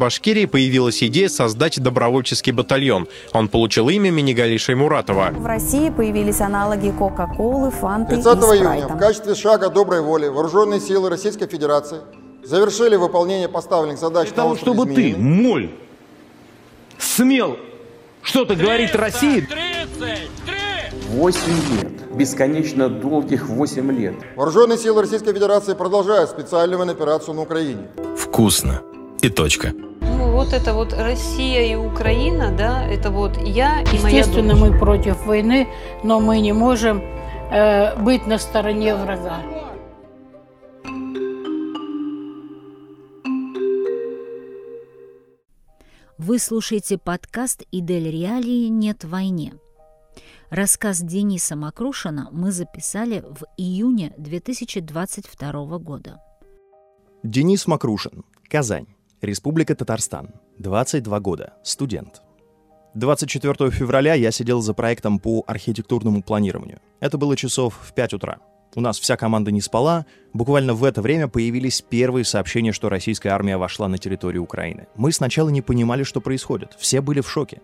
Башкирии появилась идея создать добровольческий батальон. Он получил имя Минигали Шаймуратова. В России появились аналоги Кока-Колы, Фанты 30 и июня Спрайта. в качестве шага доброй воли вооруженные силы Российской Федерации завершили выполнение поставленных задач Для того, чтобы ты, моль, смел что-то говорить России, 8 лет, бесконечно долгих 8 лет. Вооруженные силы Российской Федерации продолжают специальную операцию на Украине. Вкусно. И точка. Вот это вот Россия и Украина, да, это вот я и моя Естественно, мы против войны, но мы не можем э, быть на стороне врага. Вы слушаете подкаст «Идель Реалии нет войне». Рассказ Дениса Макрушина мы записали в июне 2022 года. Денис Макрушин, Казань, Республика Татарстан, 22 года, студент. 24 февраля я сидел за проектом по архитектурному планированию. Это было часов в 5 утра. У нас вся команда не спала. Буквально в это время появились первые сообщения, что российская армия вошла на территорию Украины. Мы сначала не понимали, что происходит. Все были в шоке.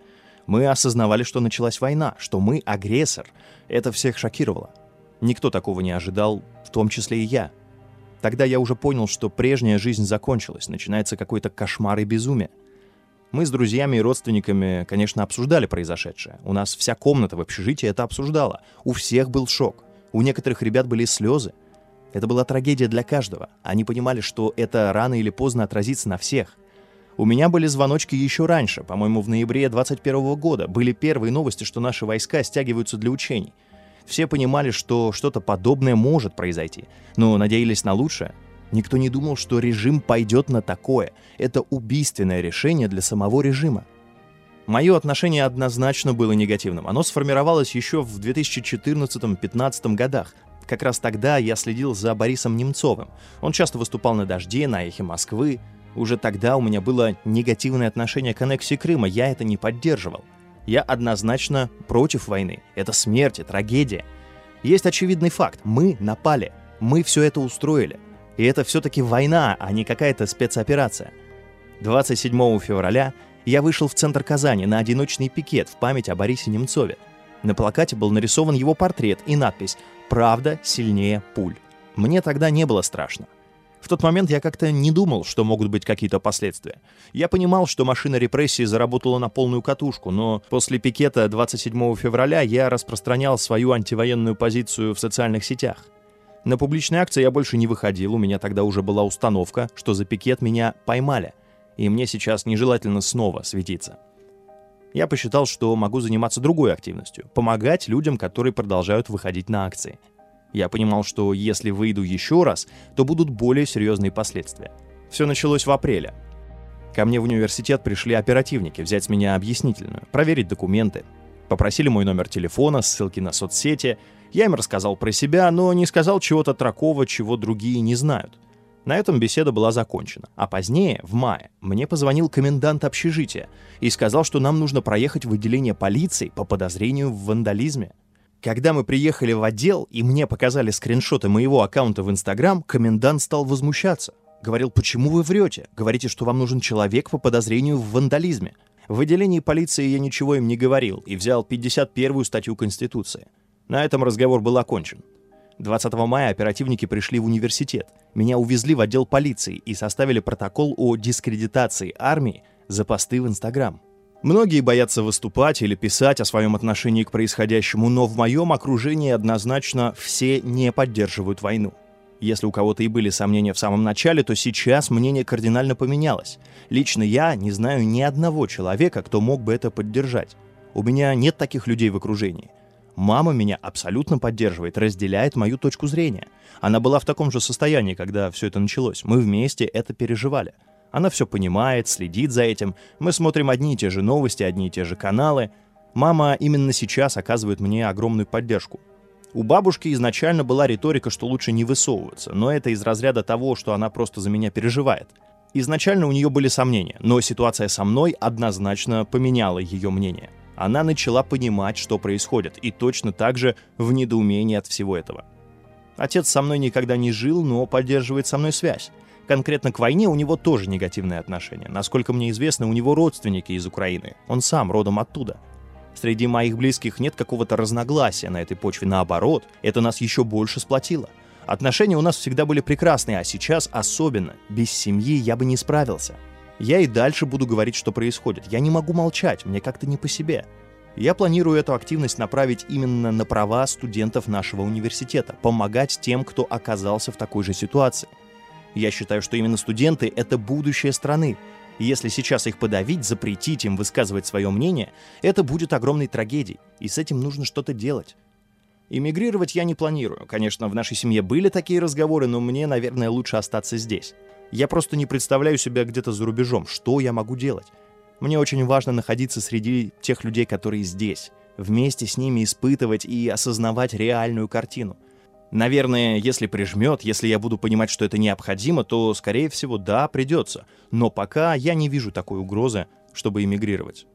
Мы осознавали, что началась война, что мы агрессор. Это всех шокировало. Никто такого не ожидал, в том числе и я. Тогда я уже понял, что прежняя жизнь закончилась, начинается какой-то кошмар и безумие. Мы с друзьями и родственниками, конечно, обсуждали произошедшее. У нас вся комната в общежитии это обсуждала. У всех был шок. У некоторых ребят были слезы. Это была трагедия для каждого. Они понимали, что это рано или поздно отразится на всех. У меня были звоночки еще раньше, по-моему, в ноябре 21 года. Были первые новости, что наши войска стягиваются для учений. Все понимали, что что-то подобное может произойти, но надеялись на лучшее. Никто не думал, что режим пойдет на такое. Это убийственное решение для самого режима. Мое отношение однозначно было негативным. Оно сформировалось еще в 2014-2015 годах. Как раз тогда я следил за Борисом Немцовым. Он часто выступал на «Дожде», на «Эхе Москвы». Уже тогда у меня было негативное отношение к аннексии Крыма, я это не поддерживал. Я однозначно против войны. Это смерть трагедия. Есть очевидный факт. Мы напали. Мы все это устроили. И это все-таки война, а не какая-то спецоперация. 27 февраля я вышел в центр Казани на одиночный пикет в память о Борисе Немцове. На плакате был нарисован его портрет и надпись «Правда сильнее пуль». Мне тогда не было страшно. В тот момент я как-то не думал, что могут быть какие-то последствия. Я понимал, что машина репрессий заработала на полную катушку, но после пикета 27 февраля я распространял свою антивоенную позицию в социальных сетях. На публичные акции я больше не выходил, у меня тогда уже была установка, что за пикет меня поймали, и мне сейчас нежелательно снова светиться. Я посчитал, что могу заниматься другой активностью, помогать людям, которые продолжают выходить на акции. Я понимал, что если выйду еще раз, то будут более серьезные последствия. Все началось в апреле. Ко мне в университет пришли оперативники взять с меня объяснительную, проверить документы. Попросили мой номер телефона, ссылки на соцсети. Я им рассказал про себя, но не сказал чего-то такого, чего другие не знают. На этом беседа была закончена. А позднее, в мае, мне позвонил комендант общежития и сказал, что нам нужно проехать в отделение полиции по подозрению в вандализме. Когда мы приехали в отдел и мне показали скриншоты моего аккаунта в Инстаграм, комендант стал возмущаться. Говорил, почему вы врете? Говорите, что вам нужен человек по подозрению в вандализме. В отделении полиции я ничего им не говорил и взял 51-ю статью Конституции. На этом разговор был окончен. 20 мая оперативники пришли в университет. Меня увезли в отдел полиции и составили протокол о дискредитации армии за посты в Инстаграм. Многие боятся выступать или писать о своем отношении к происходящему, но в моем окружении однозначно все не поддерживают войну. Если у кого-то и были сомнения в самом начале, то сейчас мнение кардинально поменялось. Лично я не знаю ни одного человека, кто мог бы это поддержать. У меня нет таких людей в окружении. Мама меня абсолютно поддерживает, разделяет мою точку зрения. Она была в таком же состоянии, когда все это началось. Мы вместе это переживали. Она все понимает, следит за этим. Мы смотрим одни и те же новости, одни и те же каналы. Мама именно сейчас оказывает мне огромную поддержку. У бабушки изначально была риторика, что лучше не высовываться, но это из разряда того, что она просто за меня переживает. Изначально у нее были сомнения, но ситуация со мной однозначно поменяла ее мнение. Она начала понимать, что происходит, и точно так же в недоумении от всего этого. Отец со мной никогда не жил, но поддерживает со мной связь. Конкретно к войне у него тоже негативное отношение. Насколько мне известно, у него родственники из Украины. Он сам родом оттуда. Среди моих близких нет какого-то разногласия на этой почве. Наоборот, это нас еще больше сплотило. Отношения у нас всегда были прекрасные, а сейчас особенно. Без семьи я бы не справился. Я и дальше буду говорить, что происходит. Я не могу молчать, мне как-то не по себе. Я планирую эту активность направить именно на права студентов нашего университета, помогать тем, кто оказался в такой же ситуации. Я считаю, что именно студенты — это будущее страны. Если сейчас их подавить, запретить им высказывать свое мнение, это будет огромной трагедией, и с этим нужно что-то делать. Эмигрировать я не планирую. Конечно, в нашей семье были такие разговоры, но мне, наверное, лучше остаться здесь. Я просто не представляю себя где-то за рубежом. Что я могу делать? Мне очень важно находиться среди тех людей, которые здесь, вместе с ними испытывать и осознавать реальную картину. Наверное, если прижмет, если я буду понимать, что это необходимо, то, скорее всего, да, придется. Но пока я не вижу такой угрозы, чтобы эмигрировать.